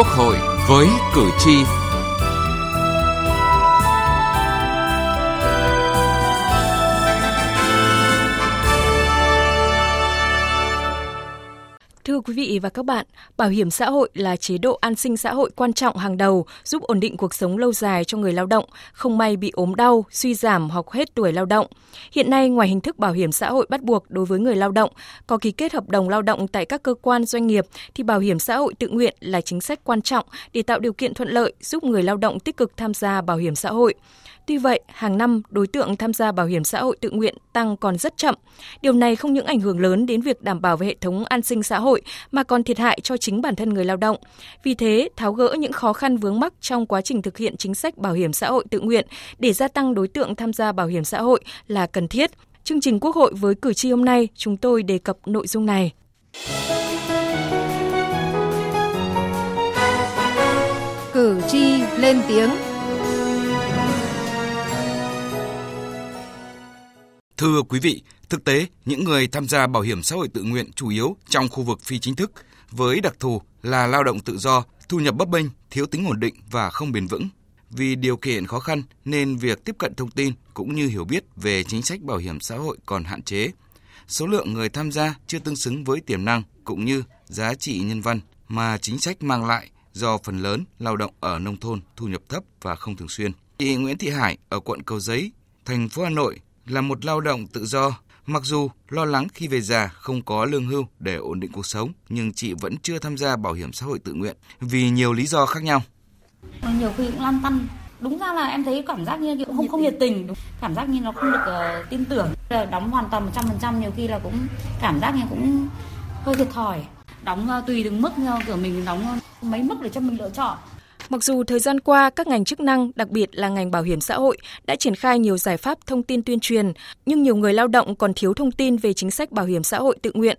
Quốc hội với cử tri. Thưa quý vị và các bạn, bảo hiểm xã hội là chế độ an sinh xã hội quan trọng hàng đầu, giúp ổn định cuộc sống lâu dài cho người lao động, không may bị ốm đau, suy giảm hoặc hết tuổi lao động. Hiện nay, ngoài hình thức bảo hiểm xã hội bắt buộc đối với người lao động, có ký kết hợp đồng lao động tại các cơ quan doanh nghiệp, thì bảo hiểm xã hội tự nguyện là chính sách quan trọng để tạo điều kiện thuận lợi giúp người lao động tích cực tham gia bảo hiểm xã hội. Tuy vậy, hàng năm đối tượng tham gia bảo hiểm xã hội tự nguyện tăng còn rất chậm. Điều này không những ảnh hưởng lớn đến việc đảm bảo về hệ thống an sinh xã hội mà còn thiệt hại cho chính bản thân người lao động. Vì thế, tháo gỡ những khó khăn vướng mắc trong quá trình thực hiện chính sách bảo hiểm xã hội tự nguyện để gia tăng đối tượng tham gia bảo hiểm xã hội là cần thiết. Chương trình Quốc hội với cử tri hôm nay, chúng tôi đề cập nội dung này. Cử tri lên tiếng Thưa quý vị, thực tế, những người tham gia bảo hiểm xã hội tự nguyện chủ yếu trong khu vực phi chính thức với đặc thù là lao động tự do, thu nhập bấp bênh, thiếu tính ổn định và không bền vững. Vì điều kiện khó khăn nên việc tiếp cận thông tin cũng như hiểu biết về chính sách bảo hiểm xã hội còn hạn chế. Số lượng người tham gia chưa tương xứng với tiềm năng cũng như giá trị nhân văn mà chính sách mang lại do phần lớn lao động ở nông thôn thu nhập thấp và không thường xuyên. Chị Nguyễn Thị Hải ở quận Cầu Giấy, thành phố Hà Nội là một lao động tự do. Mặc dù lo lắng khi về già không có lương hưu để ổn định cuộc sống, nhưng chị vẫn chưa tham gia bảo hiểm xã hội tự nguyện vì nhiều lý do khác nhau. Nhiều khi cũng lăn tăn. Đúng ra là em thấy cảm giác như không không nhiệt tình cảm giác như nó không được uh, tin tưởng. Là đóng hoàn toàn 100% nhiều khi là cũng cảm giác như cũng hơi thiệt thòi. Đóng uh, tùy từng mức nhau kiểu mình đóng ờ, mấy mức để cho mình lựa chọn. Mặc dù thời gian qua các ngành chức năng, đặc biệt là ngành bảo hiểm xã hội đã triển khai nhiều giải pháp thông tin tuyên truyền, nhưng nhiều người lao động còn thiếu thông tin về chính sách bảo hiểm xã hội tự nguyện.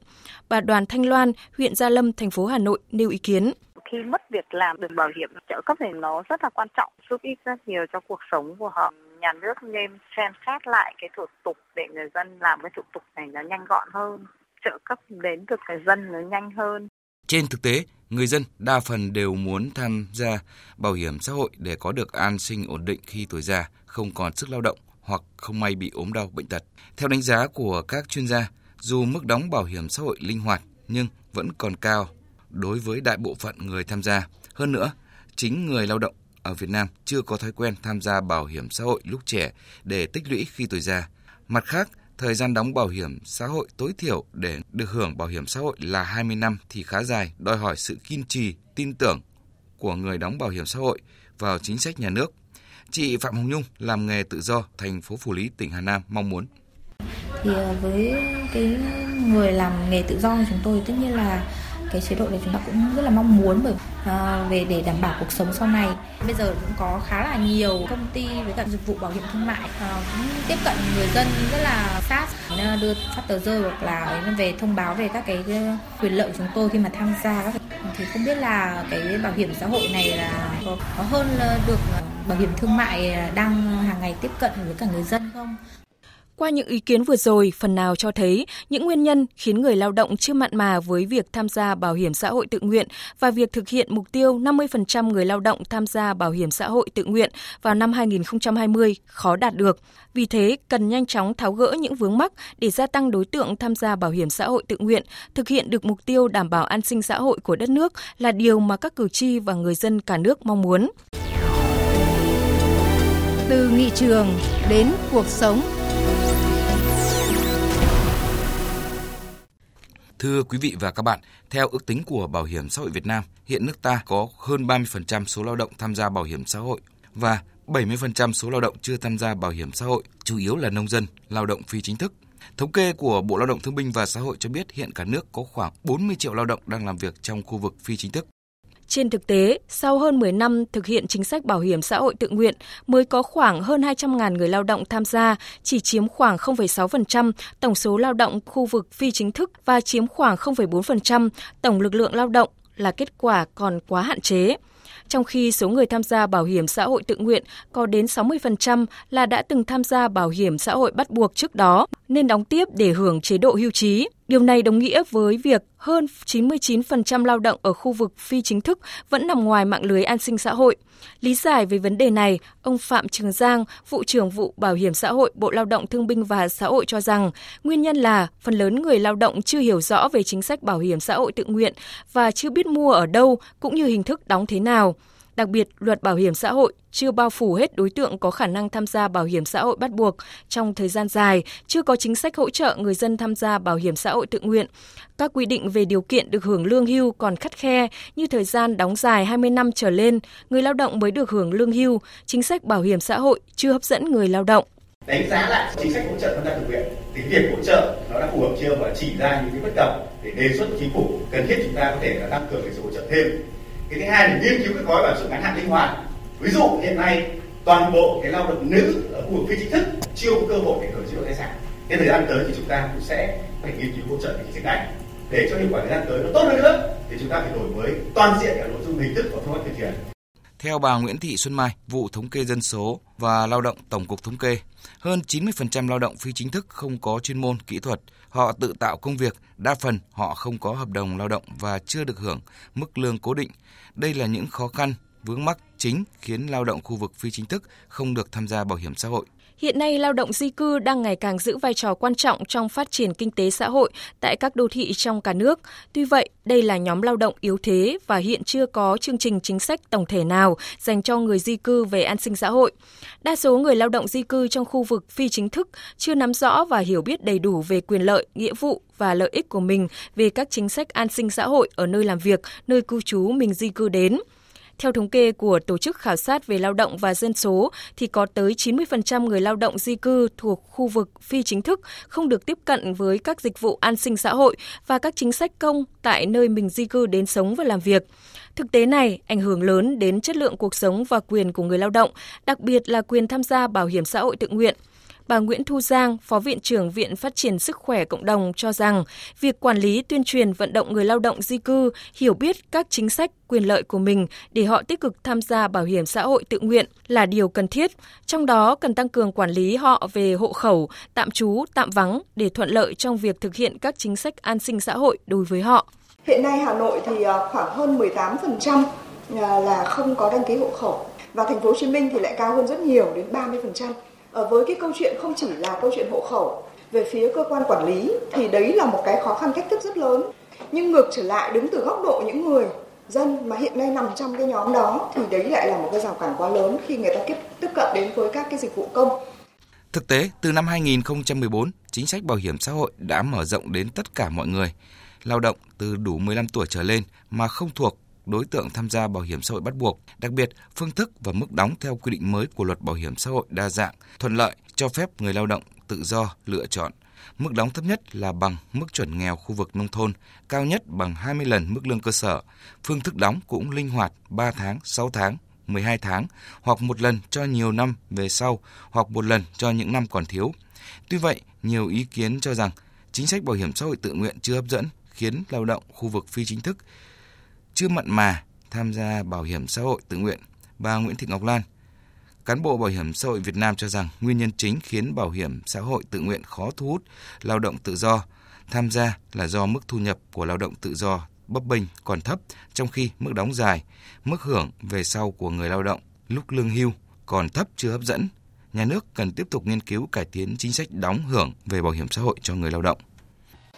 Bà Đoàn Thanh Loan, huyện Gia Lâm, thành phố Hà Nội nêu ý kiến. Khi mất việc làm được bảo hiểm trợ cấp thì nó rất là quan trọng giúp ích rất nhiều cho cuộc sống của họ. Nhà nước nên xem xét lại cái thủ tục để người dân làm cái thủ tục này nó nhanh gọn hơn trợ cấp đến được người dân nó nhanh hơn trên thực tế người dân đa phần đều muốn tham gia bảo hiểm xã hội để có được an sinh ổn định khi tuổi già, không còn sức lao động hoặc không may bị ốm đau bệnh tật. Theo đánh giá của các chuyên gia, dù mức đóng bảo hiểm xã hội linh hoạt nhưng vẫn còn cao đối với đại bộ phận người tham gia. Hơn nữa, chính người lao động ở Việt Nam chưa có thói quen tham gia bảo hiểm xã hội lúc trẻ để tích lũy khi tuổi già. Mặt khác, thời gian đóng bảo hiểm xã hội tối thiểu để được hưởng bảo hiểm xã hội là 20 năm thì khá dài, đòi hỏi sự kiên trì, tin tưởng của người đóng bảo hiểm xã hội vào chính sách nhà nước. Chị Phạm Hồng Nhung làm nghề tự do thành phố Phủ Lý, tỉnh Hà Nam mong muốn. Thì ờ, với cái người làm nghề tự do của chúng tôi tất nhiên là cái chế độ này chúng ta cũng rất là mong muốn bởi à, về để đảm bảo cuộc sống sau này. Bây giờ cũng có khá là nhiều công ty với cả dịch vụ bảo hiểm thương mại à, cũng tiếp cận người dân rất là sát đưa phát tờ rơi hoặc là về thông báo về các cái ờ, quyền lợi của chúng tôi khi mà tham gia các thì không biết là cái bảo hiểm xã hội này là có, có hơn ờ, được ờ, bảo hiểm thương mại đang hàng ngày tiếp cận với cả người dân không? Qua những ý kiến vừa rồi, phần nào cho thấy những nguyên nhân khiến người lao động chưa mặn mà với việc tham gia bảo hiểm xã hội tự nguyện và việc thực hiện mục tiêu 50% người lao động tham gia bảo hiểm xã hội tự nguyện vào năm 2020 khó đạt được. Vì thế, cần nhanh chóng tháo gỡ những vướng mắc để gia tăng đối tượng tham gia bảo hiểm xã hội tự nguyện, thực hiện được mục tiêu đảm bảo an sinh xã hội của đất nước là điều mà các cử tri và người dân cả nước mong muốn. Từ nghị trường đến cuộc sống Thưa quý vị và các bạn, theo ước tính của Bảo hiểm xã hội Việt Nam, hiện nước ta có hơn 30% số lao động tham gia bảo hiểm xã hội và 70% số lao động chưa tham gia bảo hiểm xã hội, chủ yếu là nông dân, lao động phi chính thức. Thống kê của Bộ Lao động Thương binh và Xã hội cho biết hiện cả nước có khoảng 40 triệu lao động đang làm việc trong khu vực phi chính thức. Trên thực tế, sau hơn 10 năm thực hiện chính sách bảo hiểm xã hội tự nguyện, mới có khoảng hơn 200.000 người lao động tham gia, chỉ chiếm khoảng 0,6% tổng số lao động khu vực phi chính thức và chiếm khoảng 0,4% tổng lực lượng lao động là kết quả còn quá hạn chế. Trong khi số người tham gia bảo hiểm xã hội tự nguyện có đến 60% là đã từng tham gia bảo hiểm xã hội bắt buộc trước đó nên đóng tiếp để hưởng chế độ hưu trí. Điều này đồng nghĩa với việc hơn 99% lao động ở khu vực phi chính thức vẫn nằm ngoài mạng lưới an sinh xã hội. Lý giải về vấn đề này, ông Phạm Trường Giang, vụ trưởng vụ Bảo hiểm xã hội Bộ Lao động Thương binh và Xã hội cho rằng nguyên nhân là phần lớn người lao động chưa hiểu rõ về chính sách bảo hiểm xã hội tự nguyện và chưa biết mua ở đâu cũng như hình thức đóng thế nào. Đặc biệt, luật bảo hiểm xã hội chưa bao phủ hết đối tượng có khả năng tham gia bảo hiểm xã hội bắt buộc trong thời gian dài, chưa có chính sách hỗ trợ người dân tham gia bảo hiểm xã hội tự nguyện. Các quy định về điều kiện được hưởng lương hưu còn khắt khe như thời gian đóng dài 20 năm trở lên, người lao động mới được hưởng lương hưu, chính sách bảo hiểm xã hội chưa hấp dẫn người lao động. Đánh giá lại chính sách hỗ trợ tham gia tự nguyện thì việc hỗ trợ nó đã phù hợp chưa và chỉ ra những cái bất cập để đề xuất chính phủ cần thiết chúng ta có thể là tăng cường cái sự hỗ trợ thêm cái thứ hai là nghiên cứu cái gói bảo trợ ngắn hạn linh hoạt. Ví dụ hiện nay, toàn bộ cái lao động nữ ở khu vực phi chính thức chưa có cơ hội để hưởng chế độ thai sản. Cái thời gian tới thì chúng ta cũng sẽ phải nghiên cứu hỗ trợ cái chính sách này. Để cho hiệu quả thời gian tới nó tốt hơn nữa, thì chúng ta phải đổi mới toàn diện cả nội dung hình thức và phương pháp thực hiện theo bà Nguyễn Thị Xuân Mai, vụ thống kê dân số và lao động Tổng cục Thống kê, hơn 90% lao động phi chính thức không có chuyên môn kỹ thuật, họ tự tạo công việc, đa phần họ không có hợp đồng lao động và chưa được hưởng mức lương cố định. Đây là những khó khăn, vướng mắc chính khiến lao động khu vực phi chính thức không được tham gia bảo hiểm xã hội. Hiện nay, lao động di cư đang ngày càng giữ vai trò quan trọng trong phát triển kinh tế xã hội tại các đô thị trong cả nước. Tuy vậy, đây là nhóm lao động yếu thế và hiện chưa có chương trình chính sách tổng thể nào dành cho người di cư về an sinh xã hội. Đa số người lao động di cư trong khu vực phi chính thức chưa nắm rõ và hiểu biết đầy đủ về quyền lợi, nghĩa vụ và lợi ích của mình về các chính sách an sinh xã hội ở nơi làm việc, nơi cư trú mình di cư đến. Theo thống kê của Tổ chức Khảo sát về Lao động và Dân số, thì có tới 90% người lao động di cư thuộc khu vực phi chính thức không được tiếp cận với các dịch vụ an sinh xã hội và các chính sách công tại nơi mình di cư đến sống và làm việc. Thực tế này ảnh hưởng lớn đến chất lượng cuộc sống và quyền của người lao động, đặc biệt là quyền tham gia bảo hiểm xã hội tự nguyện – Bà Nguyễn Thu Giang, Phó Viện trưởng Viện Phát triển Sức khỏe Cộng đồng cho rằng việc quản lý tuyên truyền vận động người lao động di cư hiểu biết các chính sách, quyền lợi của mình để họ tích cực tham gia bảo hiểm xã hội tự nguyện là điều cần thiết. Trong đó cần tăng cường quản lý họ về hộ khẩu, tạm trú, tạm vắng để thuận lợi trong việc thực hiện các chính sách an sinh xã hội đối với họ. Hiện nay Hà Nội thì à, khoảng hơn 18% à, là không có đăng ký hộ khẩu và thành phố Hồ Chí Minh thì lại cao hơn rất nhiều đến 30% Ờ, với cái câu chuyện không chỉ là câu chuyện hộ khẩu về phía cơ quan quản lý thì đấy là một cái khó khăn thách thức rất lớn nhưng ngược trở lại đứng từ góc độ những người dân mà hiện nay nằm trong cái nhóm đó thì đấy lại là một cái rào cản quá lớn khi người ta tiếp tiếp cận đến với các cái dịch vụ công. Thực tế, từ năm 2014, chính sách bảo hiểm xã hội đã mở rộng đến tất cả mọi người. Lao động từ đủ 15 tuổi trở lên mà không thuộc đối tượng tham gia bảo hiểm xã hội bắt buộc. Đặc biệt, phương thức và mức đóng theo quy định mới của luật bảo hiểm xã hội đa dạng, thuận lợi cho phép người lao động tự do lựa chọn. Mức đóng thấp nhất là bằng mức chuẩn nghèo khu vực nông thôn, cao nhất bằng 20 lần mức lương cơ sở. Phương thức đóng cũng linh hoạt 3 tháng, 6 tháng, 12 tháng hoặc một lần cho nhiều năm về sau hoặc một lần cho những năm còn thiếu. Tuy vậy, nhiều ý kiến cho rằng chính sách bảo hiểm xã hội tự nguyện chưa hấp dẫn, khiến lao động khu vực phi chính thức chưa mặn mà tham gia bảo hiểm xã hội tự nguyện. Bà Nguyễn Thị Ngọc Lan, cán bộ bảo hiểm xã hội Việt Nam cho rằng nguyên nhân chính khiến bảo hiểm xã hội tự nguyện khó thu hút lao động tự do tham gia là do mức thu nhập của lao động tự do bấp bênh còn thấp, trong khi mức đóng dài, mức hưởng về sau của người lao động lúc lương hưu còn thấp chưa hấp dẫn. Nhà nước cần tiếp tục nghiên cứu cải tiến chính sách đóng hưởng về bảo hiểm xã hội cho người lao động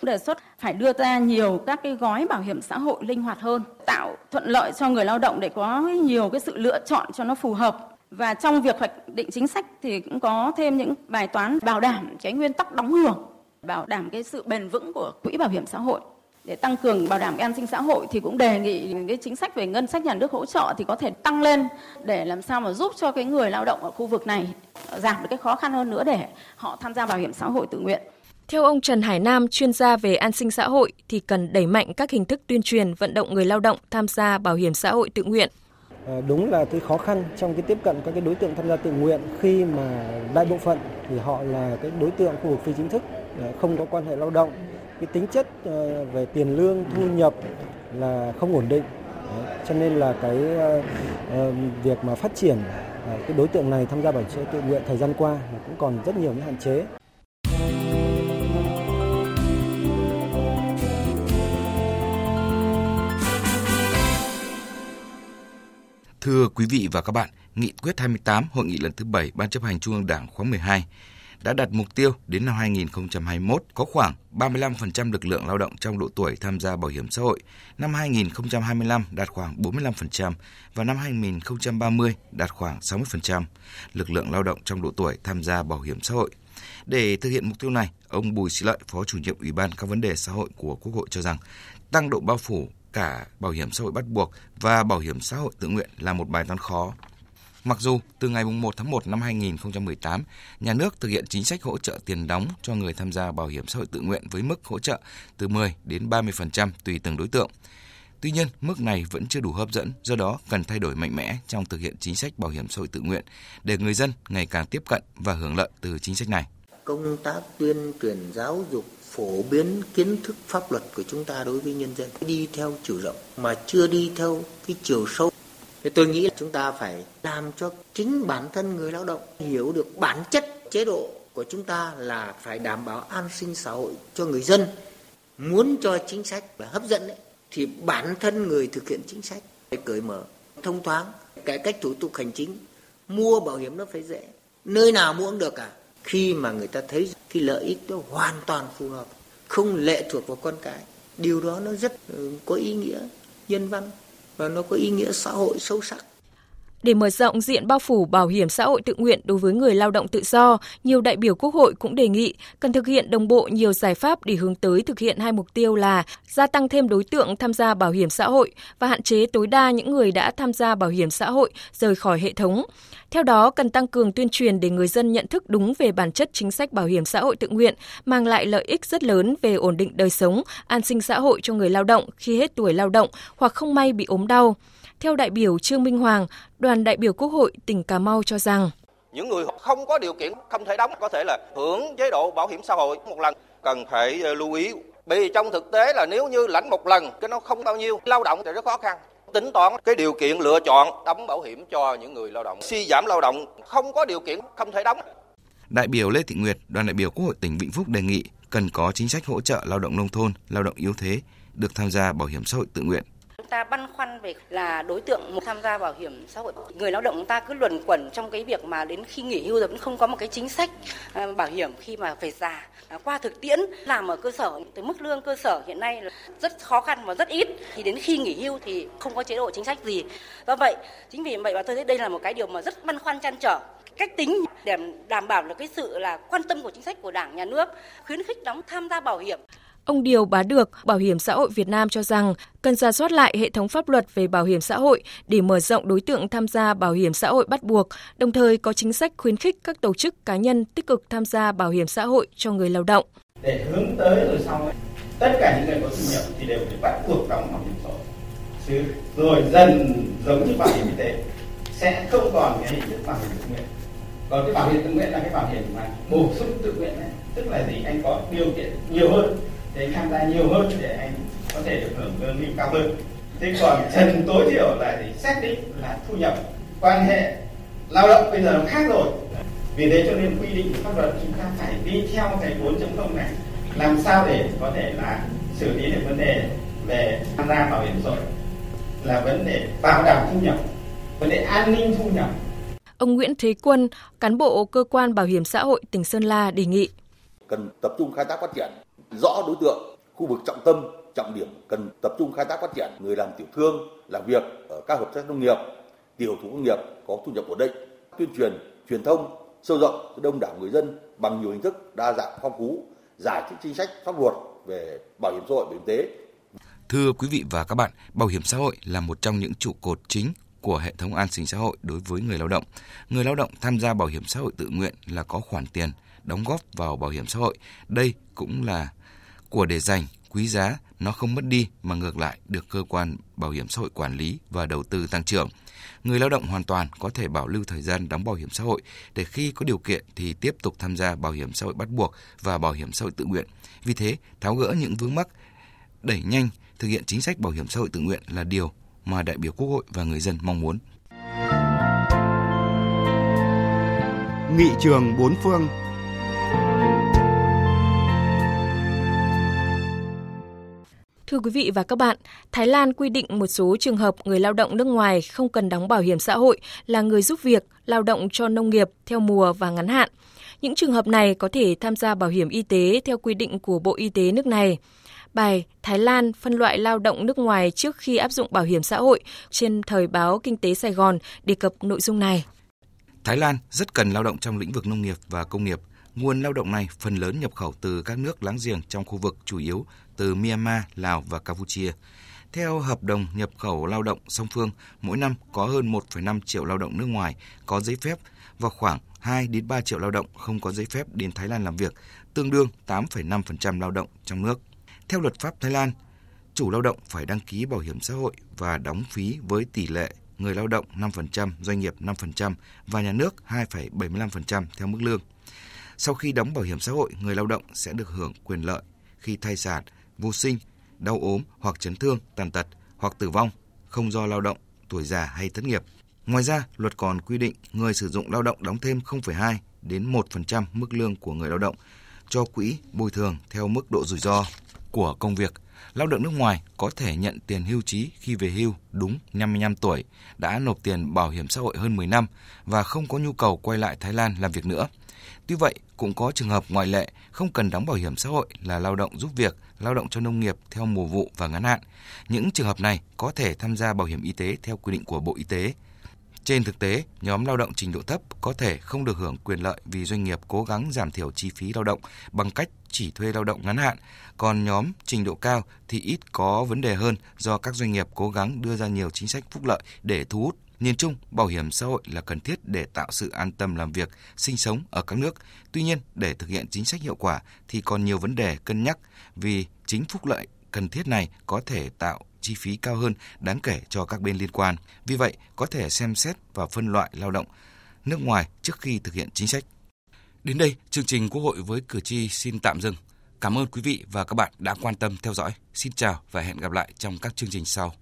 đề xuất phải đưa ra nhiều các cái gói bảo hiểm xã hội linh hoạt hơn, tạo thuận lợi cho người lao động để có nhiều cái sự lựa chọn cho nó phù hợp. Và trong việc hoạch định chính sách thì cũng có thêm những bài toán bảo đảm cái nguyên tắc đóng hưởng, bảo đảm cái sự bền vững của quỹ bảo hiểm xã hội để tăng cường bảo đảm an sinh xã hội thì cũng đề nghị cái chính sách về ngân sách nhà nước hỗ trợ thì có thể tăng lên để làm sao mà giúp cho cái người lao động ở khu vực này giảm được cái khó khăn hơn nữa để họ tham gia bảo hiểm xã hội tự nguyện. Theo ông Trần Hải Nam, chuyên gia về an sinh xã hội thì cần đẩy mạnh các hình thức tuyên truyền vận động người lao động tham gia bảo hiểm xã hội tự nguyện. Ờ, đúng là cái khó khăn trong cái tiếp cận các cái đối tượng tham gia tự nguyện khi mà đại bộ phận thì họ là cái đối tượng khu vực phi chính thức ờ, không có quan hệ lao động. Cái tính chất ờ, về tiền lương thu nhập là không ổn định. Cho nên là cái việc mà phát triển cái đối tượng này tham gia bảo hiểm tự nguyện thời gian qua cũng còn rất nhiều những hạn chế. Thưa quý vị và các bạn, Nghị quyết 28 Hội nghị lần thứ 7 Ban chấp hành Trung ương Đảng khóa 12 đã đặt mục tiêu đến năm 2021 có khoảng 35% lực lượng lao động trong độ tuổi tham gia bảo hiểm xã hội, năm 2025 đạt khoảng 45% và năm 2030 đạt khoảng 60% lực lượng lao động trong độ tuổi tham gia bảo hiểm xã hội. Để thực hiện mục tiêu này, ông Bùi Sĩ Lợi, Phó chủ nhiệm Ủy ban các vấn đề xã hội của Quốc hội cho rằng tăng độ bao phủ cả bảo hiểm xã hội bắt buộc và bảo hiểm xã hội tự nguyện là một bài toán khó. Mặc dù từ ngày 1 tháng 1 năm 2018, nhà nước thực hiện chính sách hỗ trợ tiền đóng cho người tham gia bảo hiểm xã hội tự nguyện với mức hỗ trợ từ 10 đến 30% tùy từng đối tượng. Tuy nhiên, mức này vẫn chưa đủ hấp dẫn, do đó cần thay đổi mạnh mẽ trong thực hiện chính sách bảo hiểm xã hội tự nguyện để người dân ngày càng tiếp cận và hưởng lợi từ chính sách này. Công tác tuyên truyền giáo dục phổ biến kiến thức pháp luật của chúng ta đối với nhân dân đi theo chiều rộng mà chưa đi theo cái chiều sâu. Thì tôi nghĩ là chúng ta phải làm cho chính bản thân người lao động hiểu được bản chất chế độ của chúng ta là phải đảm bảo an sinh xã hội cho người dân. Muốn cho chính sách và hấp dẫn ấy, thì bản thân người thực hiện chính sách phải cởi mở thông thoáng cải cách thủ tục hành chính mua bảo hiểm nó phải dễ. Nơi nào mua cũng được cả khi mà người ta thấy cái lợi ích đó hoàn toàn phù hợp, không lệ thuộc vào con cái, điều đó nó rất ừ, có ý nghĩa nhân văn và nó có ý nghĩa xã hội sâu sắc để mở rộng diện bao phủ bảo hiểm xã hội tự nguyện đối với người lao động tự do, nhiều đại biểu Quốc hội cũng đề nghị cần thực hiện đồng bộ nhiều giải pháp để hướng tới thực hiện hai mục tiêu là gia tăng thêm đối tượng tham gia bảo hiểm xã hội và hạn chế tối đa những người đã tham gia bảo hiểm xã hội rời khỏi hệ thống. Theo đó, cần tăng cường tuyên truyền để người dân nhận thức đúng về bản chất chính sách bảo hiểm xã hội tự nguyện, mang lại lợi ích rất lớn về ổn định đời sống, an sinh xã hội cho người lao động khi hết tuổi lao động hoặc không may bị ốm đau. Theo đại biểu Trương Minh Hoàng, đoàn đại biểu Quốc hội tỉnh Cà Mau cho rằng những người không có điều kiện không thể đóng có thể là hưởng chế độ bảo hiểm xã hội một lần. Cần phải ờ, lưu ý vì trong thực tế là nếu như lãnh một lần cái nó không bao nhiêu. Lao động thì rất khó khăn. Tính toán cái điều kiện lựa chọn đóng bảo hiểm cho những người lao động. Suy giảm lao động không có điều kiện không thể đóng. Đại biểu Lê Thị Nguyệt, đoàn đại biểu Quốc hội tỉnh Vĩnh Phúc đề nghị cần có chính sách hỗ trợ lao động nông thôn, lao động yếu thế được tham gia bảo hiểm xã hội tự nguyện chúng ta băn khoăn về là đối tượng tham gia bảo hiểm xã hội. Người lao động ta cứ luẩn quẩn trong cái việc mà đến khi nghỉ hưu rồi vẫn không có một cái chính sách ờ, bảo hiểm khi mà về già. Qua thực tiễn, làm ở cơ sở, từ mức lương cơ sở hiện nay là rất khó khăn và rất ít. Thì đến khi nghỉ hưu thì không có chế độ chính sách gì. Do vậy, chính vì vậy mà tôi thấy đây là một cái điều mà rất băn khoăn chăn trở. Cách tính để đảm bảo được cái sự là quan tâm của chính sách của đảng, nhà nước, khuyến khích đóng tham gia bảo hiểm. Ông Điều Bá Được, Bảo hiểm xã hội Việt Nam cho rằng cần ra soát lại hệ thống pháp luật về bảo hiểm xã hội để mở rộng đối tượng tham gia bảo hiểm xã hội bắt buộc, đồng thời có chính sách khuyến khích các tổ chức cá nhân tích cực tham gia bảo hiểm xã hội cho người lao động. Để hướng tới rồi sau tất cả những người có thu nhập thì đều phải bắt buộc đóng bảo hiểm xã hội. Chứ rồi dần giống như bảo hiểm y tế sẽ không còn cái hình thức bảo hiểm tự nguyện. Còn cái bảo hiểm tự nguyện là cái bảo hiểm mà bổ sung tự nguyện này, tức là gì anh có điều kiện nhiều hơn để tham gia nhiều hơn để anh có thể được hưởng lương hưu cao hơn. Thế còn trần tối thiểu là để xác định là thu nhập quan hệ lao động bây giờ nó khác rồi. Vì thế cho nên quy định pháp luật chúng ta phải đi theo cái 4.0 này. Làm sao để có thể là xử lý được vấn đề về tham gia bảo hiểm xã hội là vấn đề bảo đảm thu nhập vấn đề an ninh thu nhập. Ông Nguyễn Thế Quân, cán bộ cơ quan bảo hiểm xã hội tỉnh Sơn La đề nghị. Cần tập trung khai thác phát triển rõ đối tượng, khu vực trọng tâm, trọng điểm cần tập trung khai thác phát triển người làm tiểu thương, làm việc ở các hợp tác nông nghiệp, tiểu thủ công nghiệp có thu nhập ổn định, tuyên truyền, truyền thông sâu rộng đông đảo người dân bằng nhiều hình thức đa dạng phong phú, giải thích chính sách pháp luật về bảo hiểm xã hội bảo hiểm y tế. Thưa quý vị và các bạn, bảo hiểm xã hội là một trong những trụ cột chính của hệ thống an sinh xã hội đối với người lao động. Người lao động tham gia bảo hiểm xã hội tự nguyện là có khoản tiền đóng góp vào bảo hiểm xã hội. Đây cũng là của để dành quý giá nó không mất đi mà ngược lại được cơ quan bảo hiểm xã hội quản lý và đầu tư tăng trưởng. Người lao động hoàn toàn có thể bảo lưu thời gian đóng bảo hiểm xã hội để khi có điều kiện thì tiếp tục tham gia bảo hiểm xã hội bắt buộc và bảo hiểm xã hội tự nguyện. Vì thế, tháo gỡ những vướng mắc, đẩy nhanh thực hiện chính sách bảo hiểm xã hội tự nguyện là điều mà đại biểu Quốc hội và người dân mong muốn. Nghị trường bốn phương Thưa quý vị và các bạn, Thái Lan quy định một số trường hợp người lao động nước ngoài không cần đóng bảo hiểm xã hội là người giúp việc, lao động cho nông nghiệp theo mùa và ngắn hạn. Những trường hợp này có thể tham gia bảo hiểm y tế theo quy định của Bộ Y tế nước này. Bài Thái Lan phân loại lao động nước ngoài trước khi áp dụng bảo hiểm xã hội trên thời báo Kinh tế Sài Gòn đề cập nội dung này. Thái Lan rất cần lao động trong lĩnh vực nông nghiệp và công nghiệp. Nguồn lao động này phần lớn nhập khẩu từ các nước láng giềng trong khu vực chủ yếu từ Myanmar, Lào và Campuchia. Theo hợp đồng nhập khẩu lao động song phương, mỗi năm có hơn 1,5 triệu lao động nước ngoài có giấy phép và khoảng 2 đến 3 triệu lao động không có giấy phép đến Thái Lan làm việc, tương đương 8,5% lao động trong nước. Theo luật pháp Thái Lan, chủ lao động phải đăng ký bảo hiểm xã hội và đóng phí với tỷ lệ người lao động 5%, doanh nghiệp 5% và nhà nước 2,75% theo mức lương. Sau khi đóng bảo hiểm xã hội, người lao động sẽ được hưởng quyền lợi khi thai sản, vô sinh, đau ốm hoặc chấn thương, tàn tật hoặc tử vong không do lao động, tuổi già hay thất nghiệp. Ngoài ra, luật còn quy định người sử dụng lao động đóng thêm 0,2 đến 1% mức lương của người lao động cho quỹ bồi thường theo mức độ rủi ro của công việc. Lao động nước ngoài có thể nhận tiền hưu trí khi về hưu đúng 55 tuổi, đã nộp tiền bảo hiểm xã hội hơn 10 năm và không có nhu cầu quay lại Thái Lan làm việc nữa. Tuy vậy, cũng có trường hợp ngoại lệ không cần đóng bảo hiểm xã hội là lao động giúp việc, lao động cho nông nghiệp theo mùa vụ và ngắn hạn. Những trường hợp này có thể tham gia bảo hiểm y tế theo quy định của Bộ Y tế. Trên thực tế, nhóm lao động trình độ thấp có thể không được hưởng quyền lợi vì doanh nghiệp cố gắng giảm thiểu chi phí lao động bằng cách chỉ thuê lao động ngắn hạn, còn nhóm trình độ cao thì ít có vấn đề hơn do các doanh nghiệp cố gắng đưa ra nhiều chính sách phúc lợi để thu hút Nhìn chung, bảo hiểm xã hội là cần thiết để tạo sự an tâm làm việc, sinh sống ở các nước. Tuy nhiên, để thực hiện chính sách hiệu quả thì còn nhiều vấn đề cân nhắc vì chính phúc lợi cần thiết này có thể tạo chi phí cao hơn đáng kể cho các bên liên quan. Vì vậy, có thể xem xét và phân loại lao động nước ngoài trước khi thực hiện chính sách. Đến đây, chương trình Quốc hội với cử tri xin tạm dừng. Cảm ơn quý vị và các bạn đã quan tâm theo dõi. Xin chào và hẹn gặp lại trong các chương trình sau.